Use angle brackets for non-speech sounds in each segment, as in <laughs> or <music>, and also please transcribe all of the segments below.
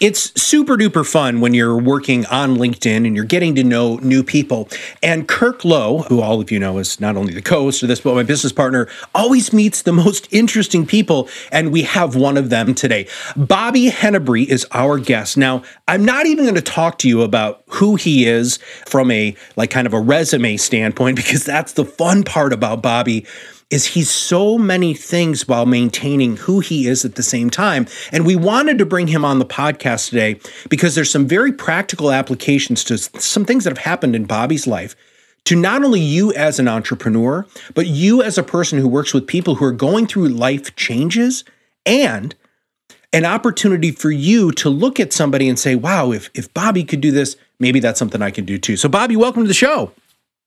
it's super duper fun when you're working on LinkedIn and you're getting to know new people. And Kirk Lowe, who all of you know is not only the co host of this, but my business partner, always meets the most interesting people. And we have one of them today. Bobby Hennebree is our guest. Now, I'm not even going to talk to you about who he is from a like kind of a resume standpoint, <laughs> because that's the fun part about Bobby is he's so many things while maintaining who he is at the same time. And we wanted to bring him on the podcast today because there's some very practical applications to some things that have happened in Bobby's life to not only you as an entrepreneur, but you as a person who works with people who are going through life changes and an opportunity for you to look at somebody and say, wow, if, if Bobby could do this, maybe that's something I can do too. So, Bobby, welcome to the show.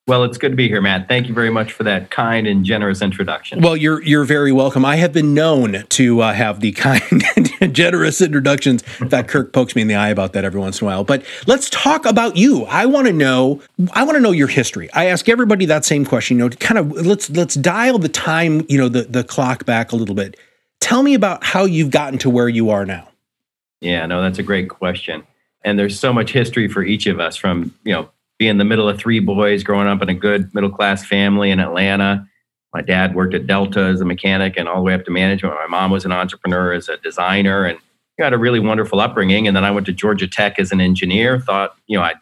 Well, it's good to be here, Matt. Thank you very much for that kind and generous introduction. Well, you're you're very welcome. I have been known to uh, have the kind <laughs> and generous introductions. In fact, Kirk pokes me in the eye about that every once in a while. But let's talk about you. I want to know. I want to know your history. I ask everybody that same question. You know, kind of let's let's dial the time. You know, the the clock back a little bit. Tell me about how you've gotten to where you are now. Yeah, no, that's a great question. And there's so much history for each of us from you know being the middle of three boys, growing up in a good middle class family in Atlanta. My dad worked at Delta as a mechanic and all the way up to management. My mom was an entrepreneur as a designer and had a really wonderful upbringing. And then I went to Georgia Tech as an engineer, thought, you know, I'd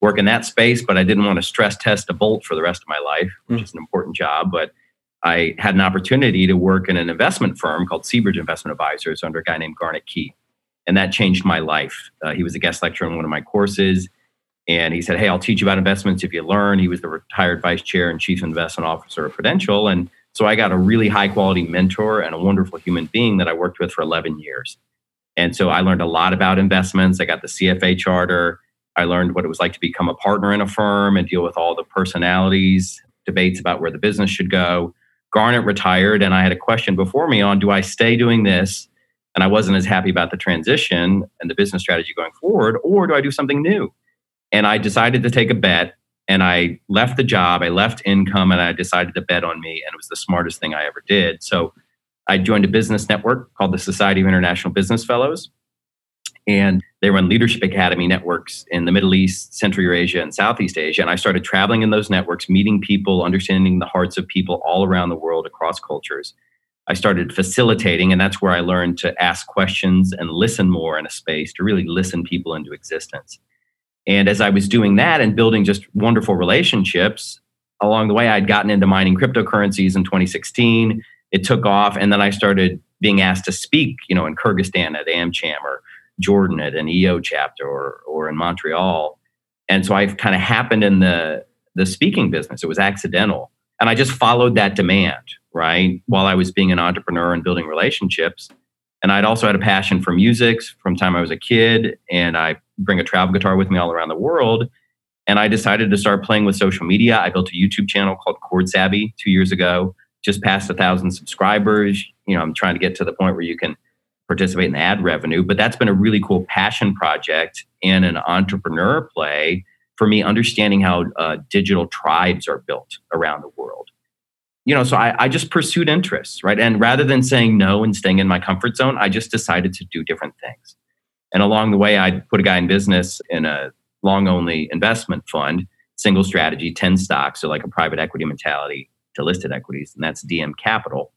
work in that space, but I didn't want to stress test a bolt for the rest of my life, which mm. is an important job. But I had an opportunity to work in an investment firm called Seabridge Investment Advisors under a guy named Garnett Keith. And that changed my life. Uh, he was a guest lecturer in one of my courses. And he said, Hey, I'll teach you about investments if you learn. He was the retired vice chair and chief investment officer of Prudential. And so I got a really high quality mentor and a wonderful human being that I worked with for 11 years. And so I learned a lot about investments. I got the CFA charter. I learned what it was like to become a partner in a firm and deal with all the personalities, debates about where the business should go. Garnett retired, and I had a question before me on do I stay doing this? And I wasn't as happy about the transition and the business strategy going forward, or do I do something new? And I decided to take a bet and I left the job, I left income, and I decided to bet on me. And it was the smartest thing I ever did. So I joined a business network called the Society of International Business Fellows. And they run leadership academy networks in the Middle East, Central Eurasia, and Southeast Asia. And I started traveling in those networks, meeting people, understanding the hearts of people all around the world across cultures. I started facilitating, and that's where I learned to ask questions and listen more in a space to really listen people into existence. And as I was doing that and building just wonderful relationships along the way, I'd gotten into mining cryptocurrencies in 2016. It took off, and then I started being asked to speak, you know, in Kyrgyzstan at AmCham or Jordan at an EO chapter or or in Montreal. And so I've kind of happened in the the speaking business. It was accidental. And I just followed that demand, right? While I was being an entrepreneur and building relationships. And I'd also had a passion for music from time I was a kid. And I bring a travel guitar with me all around the world. And I decided to start playing with social media. I built a YouTube channel called Chord Savvy two years ago, just past a thousand subscribers. You know, I'm trying to get to the point where you can participate in the ad revenue, but that's been a really cool passion project and an entrepreneur play for me understanding how uh, digital tribes are built around the world. You know, so I, I just pursued interests, right? And rather than saying no and staying in my comfort zone, I just decided to do different things. And along the way, I put a guy in business in a long only investment fund, single strategy, 10 stocks, so like a private equity mentality to listed equities, and that's DM Capital.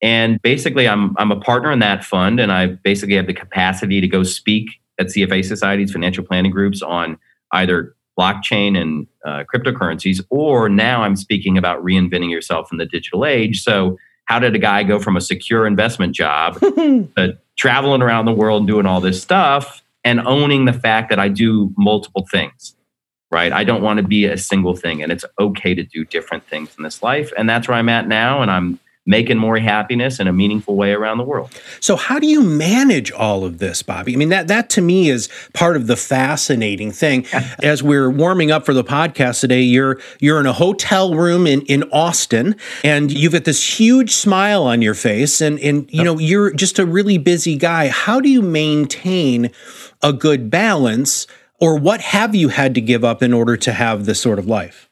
And basically, I'm, I'm a partner in that fund, and I basically have the capacity to go speak at CFA societies, financial planning groups on either blockchain and uh, cryptocurrencies, or now I'm speaking about reinventing yourself in the digital age. So, how did a guy go from a secure investment job <laughs> to traveling around the world and doing all this stuff and owning the fact that I do multiple things, right? I don't want to be a single thing and it's okay to do different things in this life. And that's where I'm at now. And I'm making more happiness in a meaningful way around the world. So how do you manage all of this, Bobby? I mean that that to me is part of the fascinating thing. <laughs> As we're warming up for the podcast today, you're you're in a hotel room in in Austin and you've got this huge smile on your face and and you know you're just a really busy guy. How do you maintain a good balance or what have you had to give up in order to have this sort of life?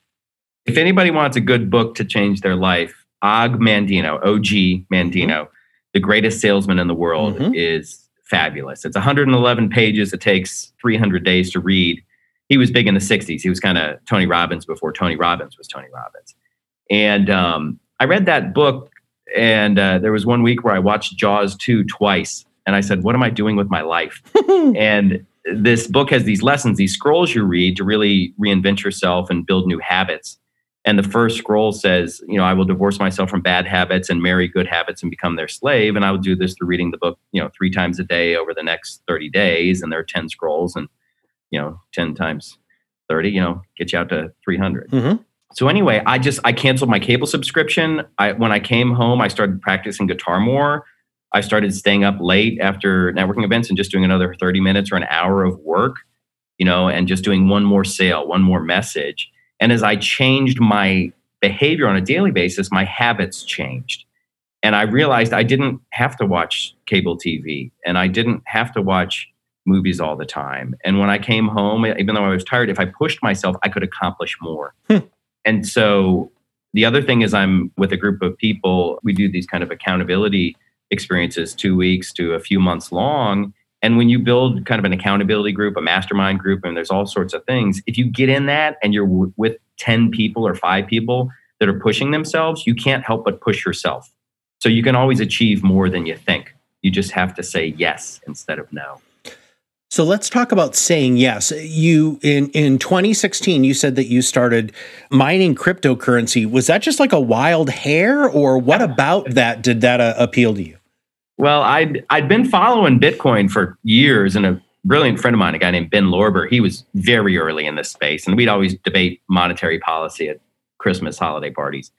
If anybody wants a good book to change their life, Og Mandino, OG Mandino, the greatest salesman in the world, mm-hmm. is fabulous. It's 111 pages. It takes 300 days to read. He was big in the 60s. He was kind of Tony Robbins before Tony Robbins was Tony Robbins. And um, I read that book, and uh, there was one week where I watched Jaws 2 twice. And I said, What am I doing with my life? <laughs> and this book has these lessons, these scrolls you read to really reinvent yourself and build new habits. And the first scroll says, you know, I will divorce myself from bad habits and marry good habits and become their slave. And I will do this through reading the book, you know, three times a day over the next 30 days. And there are 10 scrolls and, you know, 10 times 30, you know, get you out to 300. Mm-hmm. So anyway, I just, I canceled my cable subscription. I, when I came home, I started practicing guitar more. I started staying up late after networking events and just doing another 30 minutes or an hour of work, you know, and just doing one more sale, one more message and as I changed my behavior on a daily basis, my habits changed. And I realized I didn't have to watch cable TV and I didn't have to watch movies all the time. And when I came home, even though I was tired, if I pushed myself, I could accomplish more. Hmm. And so the other thing is, I'm with a group of people, we do these kind of accountability experiences, two weeks to a few months long. And when you build kind of an accountability group, a mastermind group, and there's all sorts of things, if you get in that and you're w- with 10 people or five people that are pushing themselves, you can't help but push yourself. So you can always achieve more than you think. You just have to say yes instead of no. So let's talk about saying yes. You in in 2016 you said that you started mining cryptocurrency. Was that just like a wild hair or what <laughs> about that did that uh, appeal to you? Well, I'd I'd been following Bitcoin for years, and a brilliant friend of mine, a guy named Ben Lorber, he was very early in this space, and we'd always debate monetary policy at Christmas holiday parties.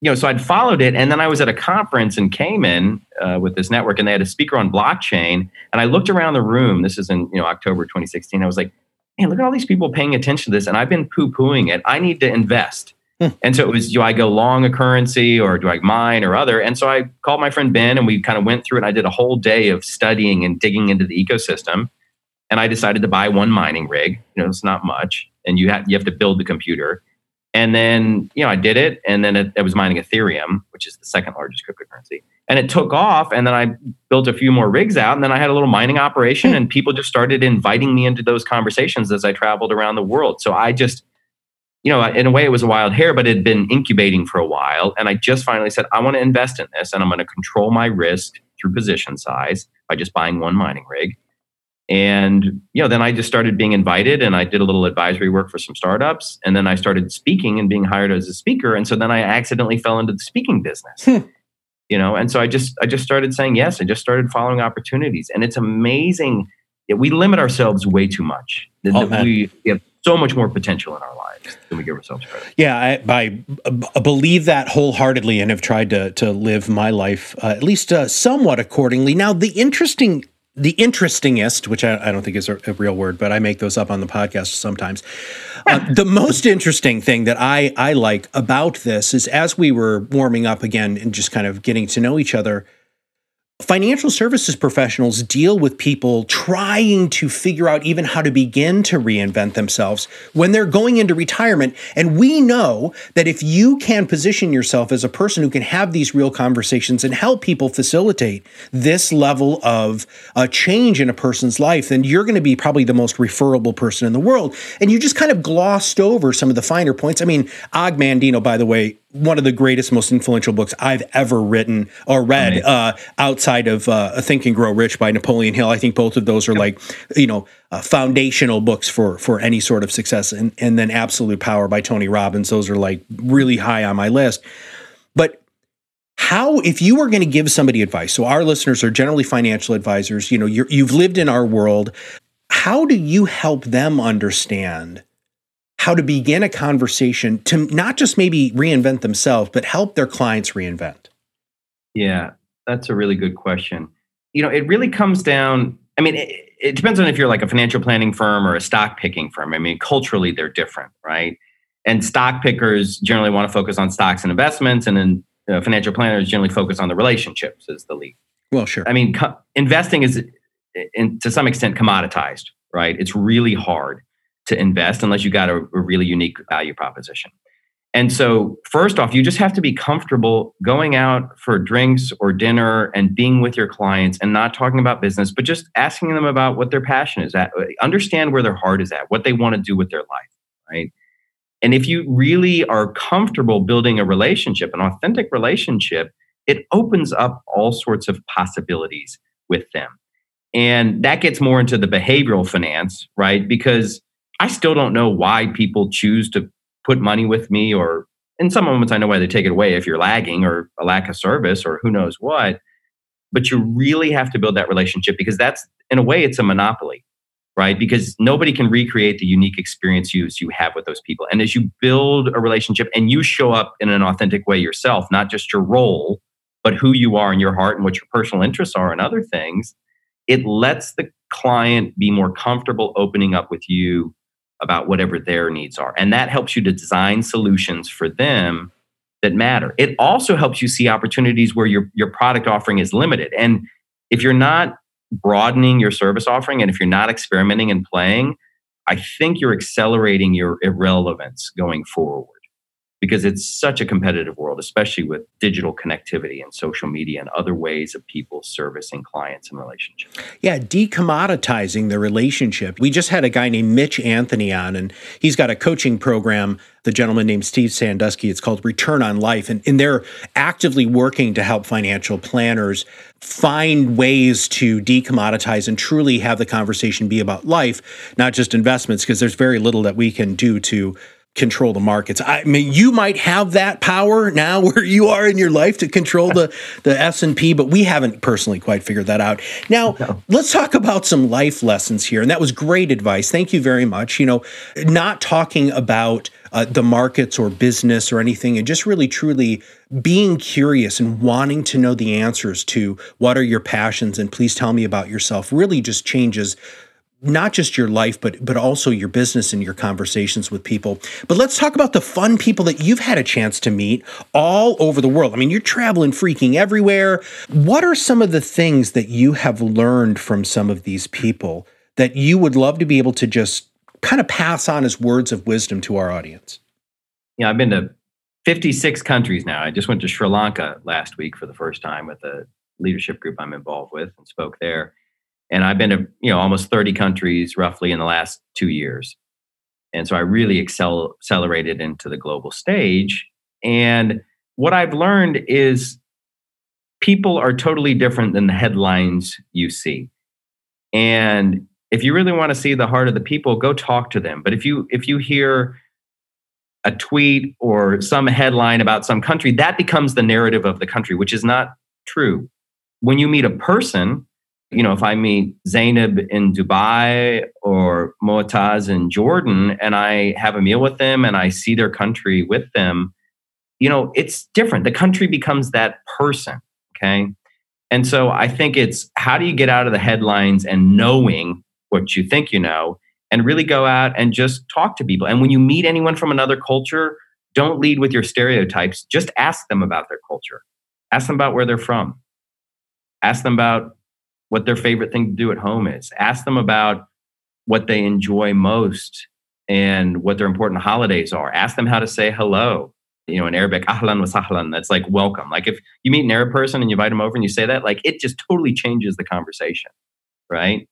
You know, so I'd followed it, and then I was at a conference in Cayman uh, with this network, and they had a speaker on blockchain, and I looked around the room. This is in you know October 2016. I was like, man, look at all these people paying attention to this, and I've been poo pooing it. I need to invest. And so it was, do I go long a currency or do I mine or other? And so I called my friend Ben and we kind of went through it. I did a whole day of studying and digging into the ecosystem. And I decided to buy one mining rig. You know, it's not much. And you have, you have to build the computer. And then, you know, I did it. And then it, it was mining Ethereum, which is the second largest cryptocurrency. And it took off. And then I built a few more rigs out. And then I had a little mining operation. Hmm. And people just started inviting me into those conversations as I traveled around the world. So I just, you know, in a way, it was a wild hair, but it had been incubating for a while. And I just finally said, I want to invest in this and I'm going to control my risk through position size by just buying one mining rig. And, you know, then I just started being invited and I did a little advisory work for some startups. And then I started speaking and being hired as a speaker. And so then I accidentally fell into the speaking business. Hmm. You know, and so I just I just started saying yes. I just started following opportunities. And it's amazing. That we limit ourselves way too much. Oh, we have so much more potential in our lives than we give ourselves credit. Yeah, I, I, I believe that wholeheartedly, and have tried to to live my life uh, at least uh, somewhat accordingly. Now, the interesting. The interestingest, which I, I don't think is a, a, real word, but I make those up on the podcast sometimes. Uh, the most interesting thing that I, I like about this is as we were warming up again and just kind of getting to know each other, Financial services professionals deal with people trying to figure out even how to begin to reinvent themselves when they're going into retirement. And we know that if you can position yourself as a person who can have these real conversations and help people facilitate this level of uh, change in a person's life, then you're going to be probably the most referable person in the world. And you just kind of glossed over some of the finer points. I mean, Og Mandino, by the way, one of the greatest, most influential books I've ever written or read uh, outside of uh, Think and Grow Rich by Napoleon Hill. I think both of those are yep. like, you know, uh, foundational books for for any sort of success. And, and then Absolute Power by Tony Robbins. Those are like really high on my list. But how, if you were going to give somebody advice, so our listeners are generally financial advisors, you know, you've lived in our world. How do you help them understand how to begin a conversation to not just maybe reinvent themselves, but help their clients reinvent? Yeah, that's a really good question. You know, it really comes down, I mean, it, it depends on if you're like a financial planning firm or a stock picking firm. I mean, culturally, they're different, right? And stock pickers generally want to focus on stocks and investments, and then uh, financial planners generally focus on the relationships as the lead. Well, sure. I mean, co- investing is in, to some extent commoditized, right? It's really hard to invest unless you got a, a really unique value proposition. And so, first off, you just have to be comfortable going out for drinks or dinner and being with your clients and not talking about business, but just asking them about what their passion is at. Understand where their heart is at, what they want to do with their life, right? And if you really are comfortable building a relationship, an authentic relationship, it opens up all sorts of possibilities with them. And that gets more into the behavioral finance, right? Because I still don't know why people choose to put money with me, or in some moments, I know why they take it away if you're lagging or a lack of service or who knows what. But you really have to build that relationship because that's, in a way, it's a monopoly, right? Because nobody can recreate the unique experience you, you have with those people. And as you build a relationship and you show up in an authentic way yourself, not just your role, but who you are in your heart and what your personal interests are and other things, it lets the client be more comfortable opening up with you about whatever their needs are. And that helps you to design solutions for them that matter. It also helps you see opportunities where your, your product offering is limited. And if you're not broadening your service offering and if you're not experimenting and playing, I think you're accelerating your irrelevance going forward because it's such a competitive world, especially with digital connectivity and social media and other ways of people servicing clients and relationships. Yeah, decommoditizing the relationship. We just had a guy named Mitch Anthony on, and he's got a coaching program. The gentleman named Steve Sanduski. It's called Return on Life, and, and they're actively working to help financial planners find ways to decommoditize and truly have the conversation be about life, not just investments, because there's very little that we can do to control the markets. I mean, you might have that power now <laughs> where you are in your life to control the the S&P, but we haven't personally quite figured that out. Now, no. let's talk about some life lessons here. And that was great advice. Thank you very much. You know, not talking about uh, the markets or business or anything and just really truly being curious and wanting to know the answers to what are your passions and please tell me about yourself really just changes not just your life but but also your business and your conversations with people. But let's talk about the fun people that you've had a chance to meet all over the world. I mean you're traveling freaking everywhere. What are some of the things that you have learned from some of these people that you would love to be able to just kind of pass on as words of wisdom to our audience? Yeah i've been to 56 countries now. I just went to sri lanka last week for the first time with a leadership group i'm involved with and spoke there and I've been to you know almost 30 countries roughly in the last two years. And so I really excel, accelerated into the global stage. And what I've learned is people are totally different than the headlines you see. And if you really want to see the heart of the people, go talk to them. But if you if you hear a tweet or some headline about some country, that becomes the narrative of the country, which is not true. When you meet a person, you know, if I meet Zainab in Dubai or Moataz in Jordan and I have a meal with them and I see their country with them, you know, it's different. The country becomes that person. Okay. And so I think it's how do you get out of the headlines and knowing what you think you know and really go out and just talk to people. And when you meet anyone from another culture, don't lead with your stereotypes. Just ask them about their culture. Ask them about where they're from. Ask them about what their favorite thing to do at home is. Ask them about what they enjoy most and what their important holidays are. Ask them how to say hello. You know, in Arabic, ahlan wa sahlan, that's like welcome. Like if you meet an Arab person and you invite them over and you say that, like it just totally changes the conversation, right?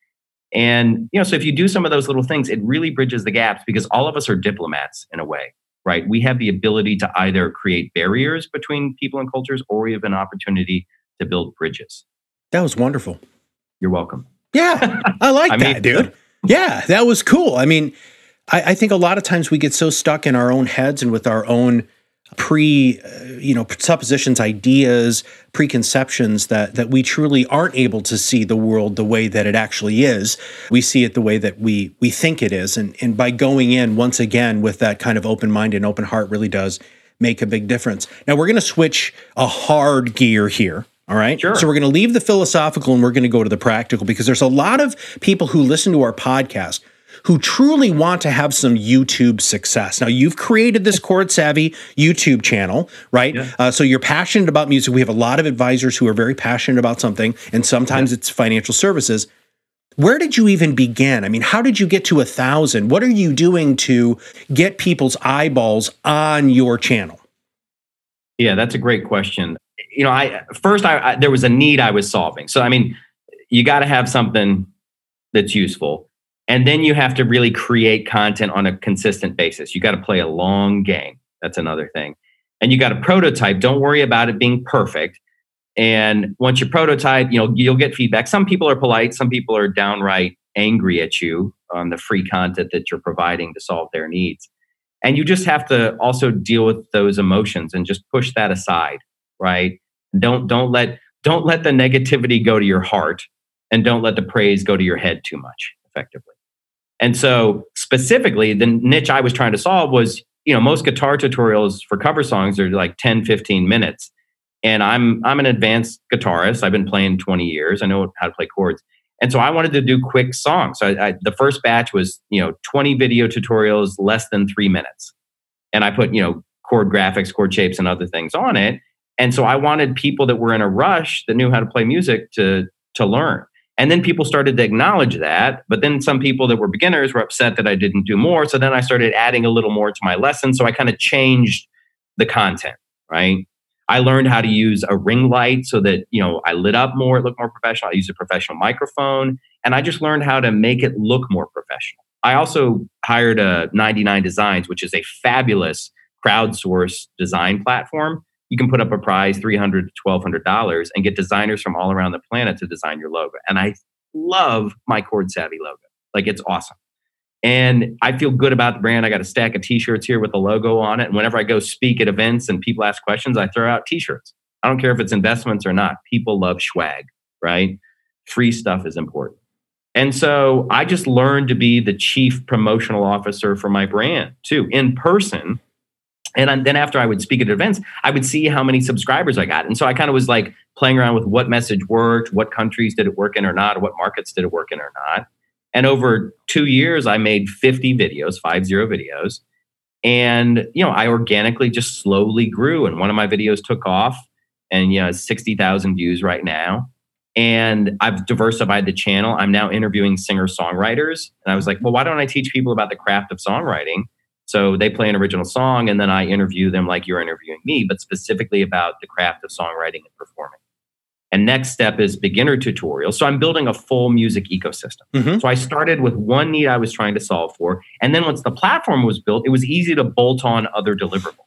And, you know, so if you do some of those little things, it really bridges the gaps because all of us are diplomats in a way, right? We have the ability to either create barriers between people and cultures or we have an opportunity to build bridges. That was wonderful. You're welcome. Yeah, I like <laughs> I that, dude. Yeah, that was cool. I mean, I, I, think a lot of times we get so stuck in our own heads and with our own pre, uh, you know, suppositions, ideas, preconceptions that that we truly aren't able to see the world the way that it actually is. We see it the way that we we think it is, and and by going in once again with that kind of open mind and open heart really does make a big difference. Now we're going to switch a hard gear here All right. Sure. So we're going to leave the philosophical and we're going to go to the practical because there's a lot of people who listen to our podcast who truly want to have some YouTube success. Now, you've created this Chord Savvy YouTube channel, right? Yeah. Uh, so you're passionate about music. We have a lot of advisors who are very passionate about something, and sometimes yeah. it's financial services. Where did you even begin? I mean, how did you get to a thousand? What are you doing to get people's eyeballs on your channel? Yeah, that's a great question. You know, I first I, I there was a need I was solving. So I mean, you got to have something that's useful. And then you have to really create content on a consistent basis. You got to play a long game. That's another thing. And you got to prototype. Don't worry about it being perfect. And once you prototype, you know, you'll get feedback. Some people are polite, some people are downright angry at you on the free content that you're providing to solve their needs. And you just have to also deal with those emotions and just push that aside, right? Don't don't let don't let the negativity go to your heart and don't let the praise go to your head too much effectively. And so specifically the niche I was trying to solve was, you know, most guitar tutorials for cover songs are like 10, 15 minutes and I'm I'm an advanced guitarist. I've been playing 20 years. I know how to play chords. And so I wanted to do quick songs. So I, I, the first batch was, you know, 20 video tutorials, less than three minutes. And I put, you know, chord graphics, chord shapes, and other things on it. And so I wanted people that were in a rush that knew how to play music to to learn. And then people started to acknowledge that. But then some people that were beginners were upset that I didn't do more. So then I started adding a little more to my lesson. So I kind of changed the content, right? I learned how to use a ring light so that, you know, I lit up more, it looked more professional. I used a professional microphone and I just learned how to make it look more professional. I also hired a 99 Designs, which is a fabulous crowdsource design platform. You can put up a prize, 300 to $1,200 and get designers from all around the planet to design your logo. And I love my Chord Savvy logo. Like it's awesome. And I feel good about the brand. I got a stack of t-shirts here with the logo on it. And whenever I go speak at events and people ask questions, I throw out t-shirts. I don't care if it's investments or not. People love swag, right? Free stuff is important. And so I just learned to be the chief promotional officer for my brand too, in person. And then after I would speak at events, I would see how many subscribers I got. And so I kind of was like playing around with what message worked, what countries did it work in or not, what markets did it work in or not. And over two years, I made 50 videos, five zero videos. And, you know, I organically just slowly grew. And one of my videos took off and, you know, 60,000 views right now. And I've diversified the channel. I'm now interviewing singer songwriters. And I was like, well, why don't I teach people about the craft of songwriting? So they play an original song and then I interview them like you're interviewing me, but specifically about the craft of songwriting and performing. And next step is beginner tutorials. So I'm building a full music ecosystem. Mm-hmm. So I started with one need I was trying to solve for. And then once the platform was built, it was easy to bolt on other deliverables.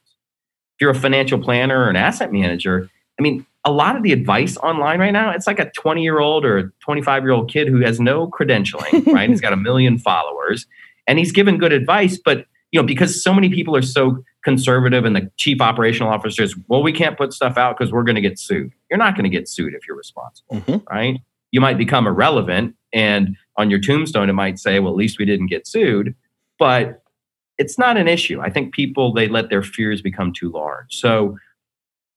If you're a financial planner or an asset manager, I mean, a lot of the advice online right now, it's like a 20 year old or a 25 year old kid who has no credentialing, right? <laughs> he's got a million followers and he's given good advice, but you know, because so many people are so conservative and the chief operational officer officers, well, we can't put stuff out because we're going to get sued. You're not going to get sued if you're responsible, mm-hmm. right? You might become irrelevant, and on your tombstone, it might say, well, at least we didn't get sued. But it's not an issue. I think people, they let their fears become too large. So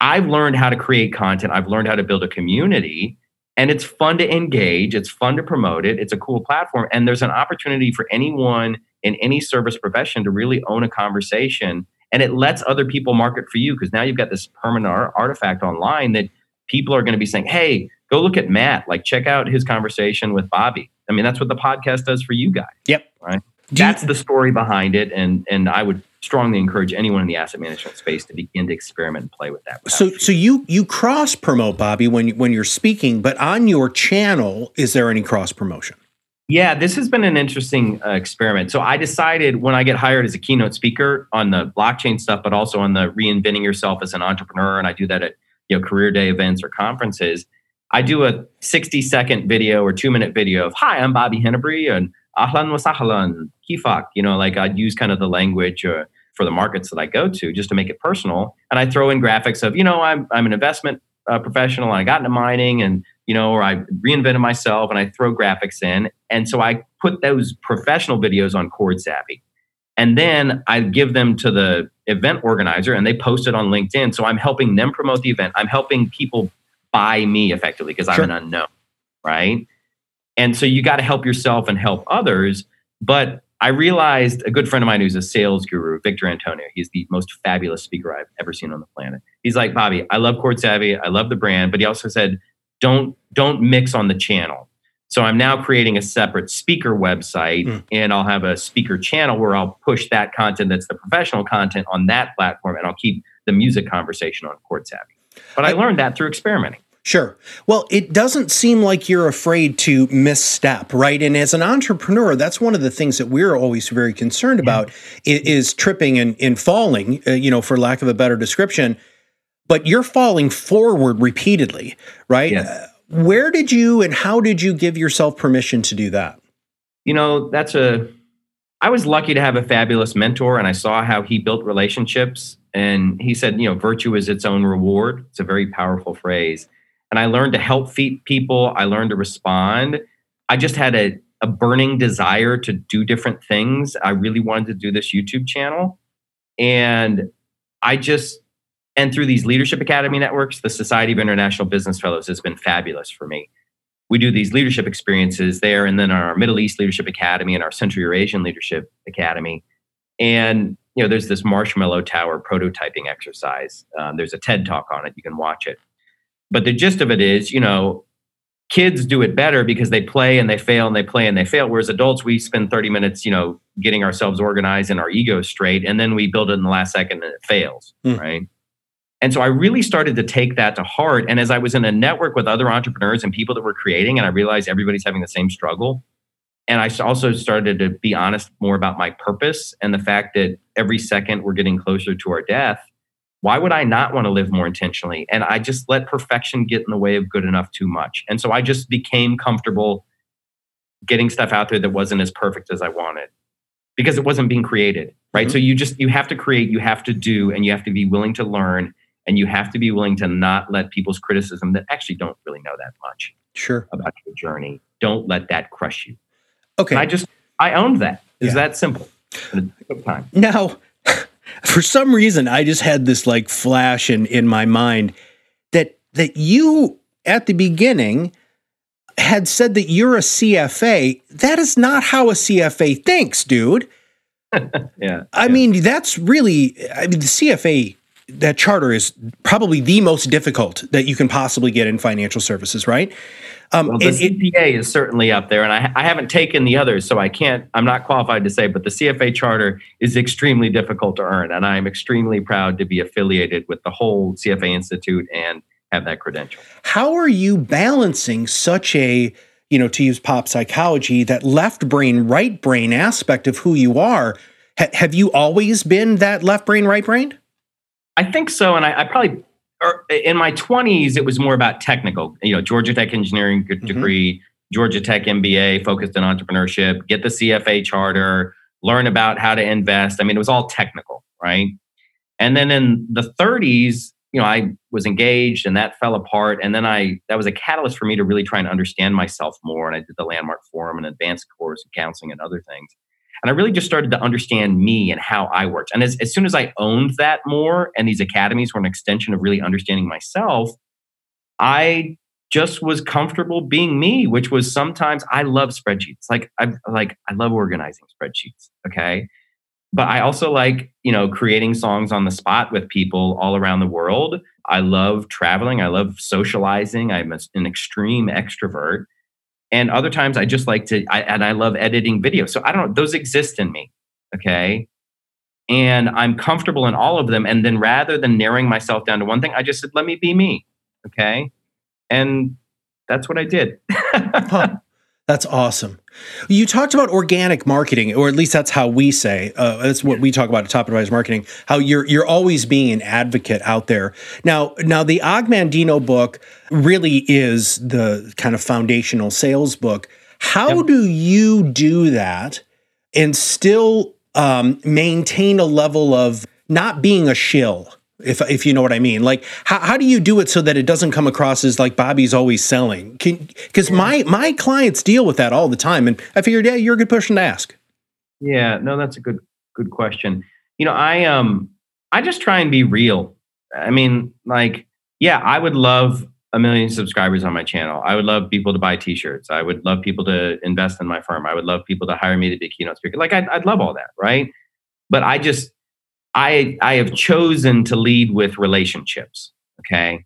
I've learned how to create content, I've learned how to build a community. And it's fun to engage. It's fun to promote it. It's a cool platform. And there's an opportunity for anyone in any service profession to really own a conversation and it lets other people market for you because now you've got this permanent artifact online that people are going to be saying, "Hey, go look at Matt. Like, check out his conversation with Bobby." I mean, that's what the podcast does for you guys. Yep. Right. Do that's you- the story behind it, and and I would strongly encourage anyone in the asset management space to begin to experiment and play with that. So, so you you cross promote Bobby when you, when you're speaking, but on your channel, is there any cross promotion? Yeah, this has been an interesting uh, experiment. So I decided when I get hired as a keynote speaker on the blockchain stuff, but also on the reinventing yourself as an entrepreneur, and I do that at you know career day events or conferences. I do a 60 second video or two minute video of Hi, I'm Bobby Hennebrey and Ahlan wa sahlan, kifak. You know, like I'd use kind of the language uh, for the markets that I go to just to make it personal. And I throw in graphics of, you know, I'm, I'm an investment uh, professional and I got into mining and you know, or I reinvented myself and I throw graphics in. And so I put those professional videos on Chord Savvy. And then I give them to the event organizer and they post it on LinkedIn. So I'm helping them promote the event. I'm helping people buy me effectively because I'm an unknown, right? And so you got to help yourself and help others. But I realized a good friend of mine who's a sales guru, Victor Antonio. He's the most fabulous speaker I've ever seen on the planet. He's like, Bobby, I love Chord Savvy, I love the brand, but he also said, don't don't mix on the channel. So I'm now creating a separate speaker website mm. and I'll have a speaker channel where I'll push that content that's the professional content on that platform and I'll keep the music conversation on Chord Savvy. But I, I learned that through experimenting. Sure. Well, it doesn't seem like you're afraid to misstep, right? And as an entrepreneur, that's one of the things that we're always very concerned about yeah. is, is, tripping and, and falling, uh, you know, for lack of a better description. But you're falling forward repeatedly, right? Yes. Uh, where did you and how did you give yourself permission to do that? You know, that's a I was lucky to have a fabulous mentor and I saw how he built relationships and he said, you know, virtue is its own reward. It's a very powerful phrase and I learned to help feed people. I learned to respond. I just had a, a burning desire to do different things. I really wanted to do this YouTube channel. And I just, and through these Leadership Academy networks, the Society of International Business Fellows has been fabulous for me. We do these leadership experiences there, and then our Middle East Leadership Academy and our Central Eurasian Leadership Academy. And you know, there's this marshmallow tower prototyping exercise. Um, there's a TED talk on it. You can watch it. But the gist of it is, you know, kids do it better because they play and they fail and they play and they fail. Whereas adults, we spend 30 minutes, you know, getting ourselves organized and our ego straight, and then we build it in the last second and it fails, mm. right? And so I really started to take that to heart. And as I was in a network with other entrepreneurs and people that were creating, and I realized everybody's having the same struggle. And I also started to be honest more about my purpose and the fact that every second we're getting closer to our death why would I not want to live more intentionally? And I just let perfection get in the way of good enough too much. And so I just became comfortable getting stuff out there that wasn't as perfect as I wanted because it wasn't being created, right? Mm-hmm. So you just you have to create, you have to do and you have to be willing to learn and you have to be willing to not let people's criticism that actually don't really know that much sure about your journey. Don't let that crush you. Okay. And I just I owned that. Is yeah. that simple? time. Now, <laughs> for some reason I just had this like flash in in my mind that that you at the beginning had said that you're a CFA. That is not how a CFA thinks, dude. <laughs> yeah. I yeah. mean, that's really I mean the CFA that charter is probably the most difficult that you can possibly get in financial services, right? Um, well, the and, CPA is certainly up there, and I, I haven't taken the others, so I can't. I'm not qualified to say, but the CFA charter is extremely difficult to earn, and I'm extremely proud to be affiliated with the whole CFA Institute and have that credential. How are you balancing such a you know, to use pop psychology, that left brain, right brain aspect of who you are? have you always been that left brain, right brain? I think so, and I, I probably or in my 20s, it was more about technical, you know, Georgia Tech engineering mm-hmm. degree, mm-hmm. Georgia Tech MBA focused on entrepreneurship, get the CFA charter, learn about how to invest. I mean, it was all technical, right? And then in the 30s, you know, I was engaged and that fell apart. And then I, that was a catalyst for me to really try and understand myself more. And I did the Landmark Forum and advanced course of counseling and other things. And I really just started to understand me and how I worked. And as, as soon as I owned that more, and these academies were an extension of really understanding myself, I just was comfortable being me, which was sometimes I love spreadsheets. Like I like I love organizing spreadsheets. Okay. But I also like, you know, creating songs on the spot with people all around the world. I love traveling. I love socializing. I'm an extreme extrovert and other times i just like to I, and i love editing video. So i don't know those exist in me okay? And i'm comfortable in all of them. And then rather than narrowing myself down to one thing i just said let me be me okay? And that's what i did. <laughs> Huh. That's awesome. You talked about organic marketing, or at least that's how we say. Uh, that's what we talk about at Top Advisor Marketing. How you're you're always being an advocate out there. Now, now the Og Mandino book really is the kind of foundational sales book. How yep. do you do that and still um, maintain a level of not being a shill? If if you know what I mean. Like how how do you do it so that it doesn't come across as like Bobby's always selling? Because my my clients deal with that all the time, and I figured, yeah, you're a good person to ask. Yeah, no, that's a good good question. You know, I um I just try and be real. I mean, like, yeah, I would love a million subscribers on my channel. I would love people to buy t-shirts. I would love people to invest in my firm. I would love people to hire me to be a keynote speaker. Like I'd, I'd love all that, right? But I just I I have chosen to lead with relationships. Okay.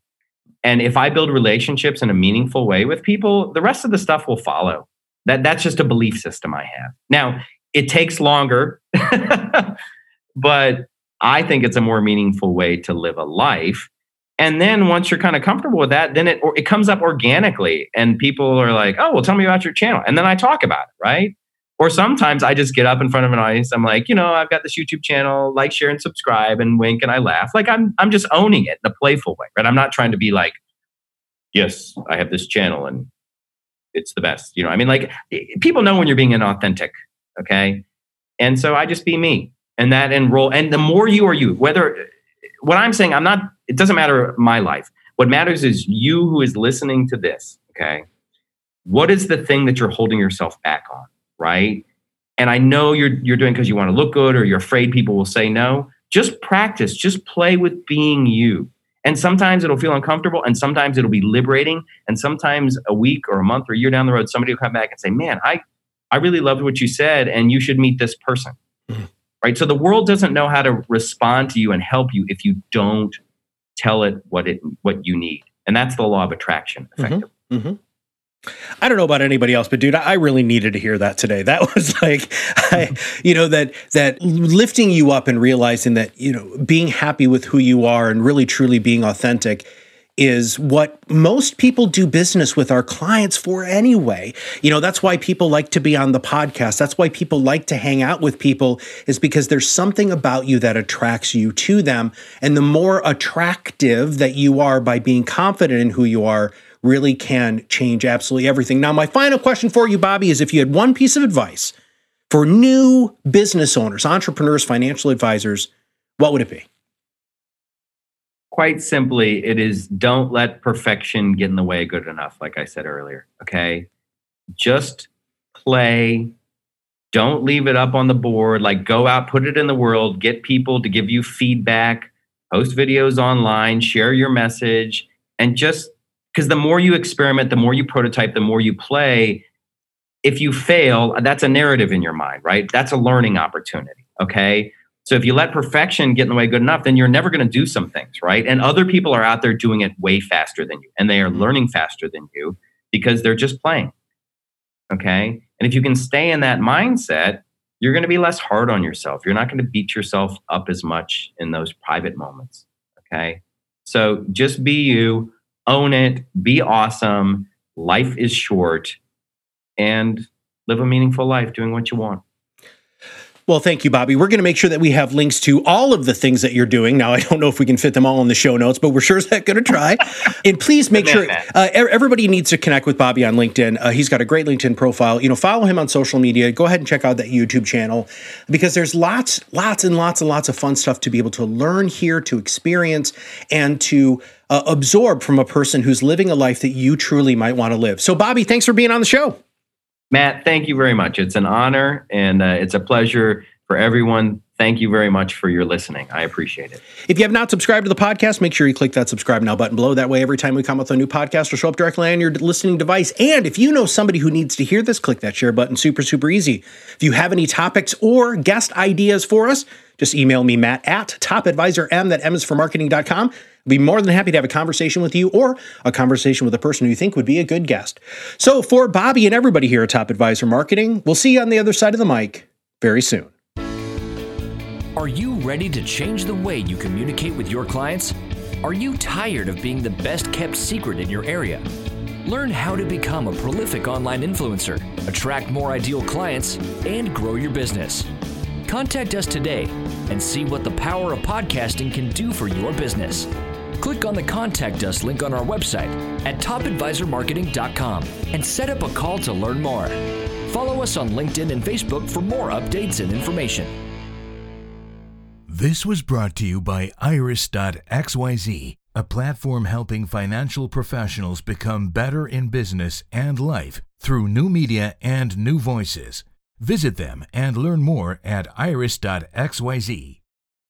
And if I build relationships in a meaningful way with people, the rest of the stuff will follow. That that's just a belief system I have. Now, it takes longer, <laughs> but I think it's a more meaningful way to live a life. And then once you're kind of comfortable with that, then it it comes up organically, and people are like, "Oh, well, tell me about your channel," and then I talk about it, right? Or sometimes I just get up in front of an audience. I'm like, you know, I've got this YouTube channel, like, share, and subscribe, and wink, and I laugh. Like I'm, I'm just owning it in a playful way, right? I'm not trying to be like, yes, I have this channel and it's the best. You know, I mean, like people know when you're being inauthentic, okay? And so I just be me, and that enroll. And the more you are you, whether what I'm saying, I'm not. It doesn't matter my life. What matters is you who is listening to this. Okay, what is the thing that you're holding yourself back on? Right? And I know you're you're doing because you want to look good or you're afraid people will say no. Just practice, just play with being you. And sometimes it'll feel uncomfortable and sometimes it'll be liberating. And sometimes a week or a month or a year down the road, somebody will come back and say, Man, I, I really loved what you said, and you should meet this person. Mm-hmm. Right. So the world doesn't know how to respond to you and help you if you don't tell it what it what you need. And that's the law of attraction, mm-hmm. effectively. Mm-hmm. Mm-hmm. I don't know about anybody else, but dude, I really needed to hear that today. That <laughs> was like, I, you know, that that lifting you up and realizing that you know being happy with who you are and really truly being authentic is what most people do business with our clients for anyway. You know, that's why people like to be on the podcast. That's why people like to hang out with people is because there's something about you that attracts you to them. And the more attractive that you are by being confident in who you are, really can change absolutely everything. Now, my final question for you, Bobby, is if you had one piece of advice for new business owners, entrepreneurs, financial advisors, what would it be? Quite simply, it is don't let perfection get in the way good enough, like I said earlier. Okay. Just play. Don't leave it up on the board. Like go out, put it in the world, get people to give you feedback, post videos online, share your message, and just because the more you experiment, the more you prototype, the more you play. If you fail, that's a narrative in your mind, right? That's a learning opportunity. Okay. So if you let perfection get in the way good enough, then you're never going to do some things, right? And other people are out there doing it way faster than you, and they are mm-hmm. learning faster than you because they're just playing. Okay. And if you can stay in that mindset, you're going to be less hard on yourself. You're not going to beat yourself up as much in those private moments. Okay. So just be you, own it, be awesome. Life is short, and live a meaningful life doing what you want. Well, thank you, Bobby. We're going to make sure that we have links to all of the things that you're doing. Now, I don't know if we can fit them all in the show notes, but we're sure as heck going to try. <laughs> and please make sure uh, everybody needs to connect with Bobby on LinkedIn. Uh, he's got a great LinkedIn profile. You know, follow him on social media. Go ahead and check out that YouTube channel because there's lots, lots, and lots and lots of fun stuff to be able to learn here, to experience, and to uh, absorb from a person who's living a life that you truly might want to live. So, Bobby, thanks for being on the show. Matt, thank you very much. It's an honor and uh, it's a pleasure for everyone. Thank you very much for your listening. I appreciate it. If you have not subscribed to the podcast, make sure you click that subscribe now button below. That way, every time we come with a new podcast, will show up directly on your listening device. And if you know somebody who needs to hear this, click that share button. Super, super easy. If you have any topics or guest ideas for us, just email me, Matt at topadvisorm, that M is for marketing.com. I'd be more than happy to have a conversation with you or a conversation with a person who you think would be a good guest. So, for Bobby and everybody here at Top Advisor Marketing, we'll see you on the other side of the mic very soon. Are you ready to change the way you communicate with your clients? Are you tired of being the best kept secret in your area? Learn how to become a prolific online influencer, attract more ideal clients, and grow your business. Contact us today and see what the power of podcasting can do for your business. Click on the Contact Us link on our website at topadvisormarketing.com and set up a call to learn more. Follow us on LinkedIn and Facebook for more updates and information. This was brought to you by Iris.xyz, a platform helping financial professionals become better in business and life through new media and new voices. Visit them and learn more at iris.xyz.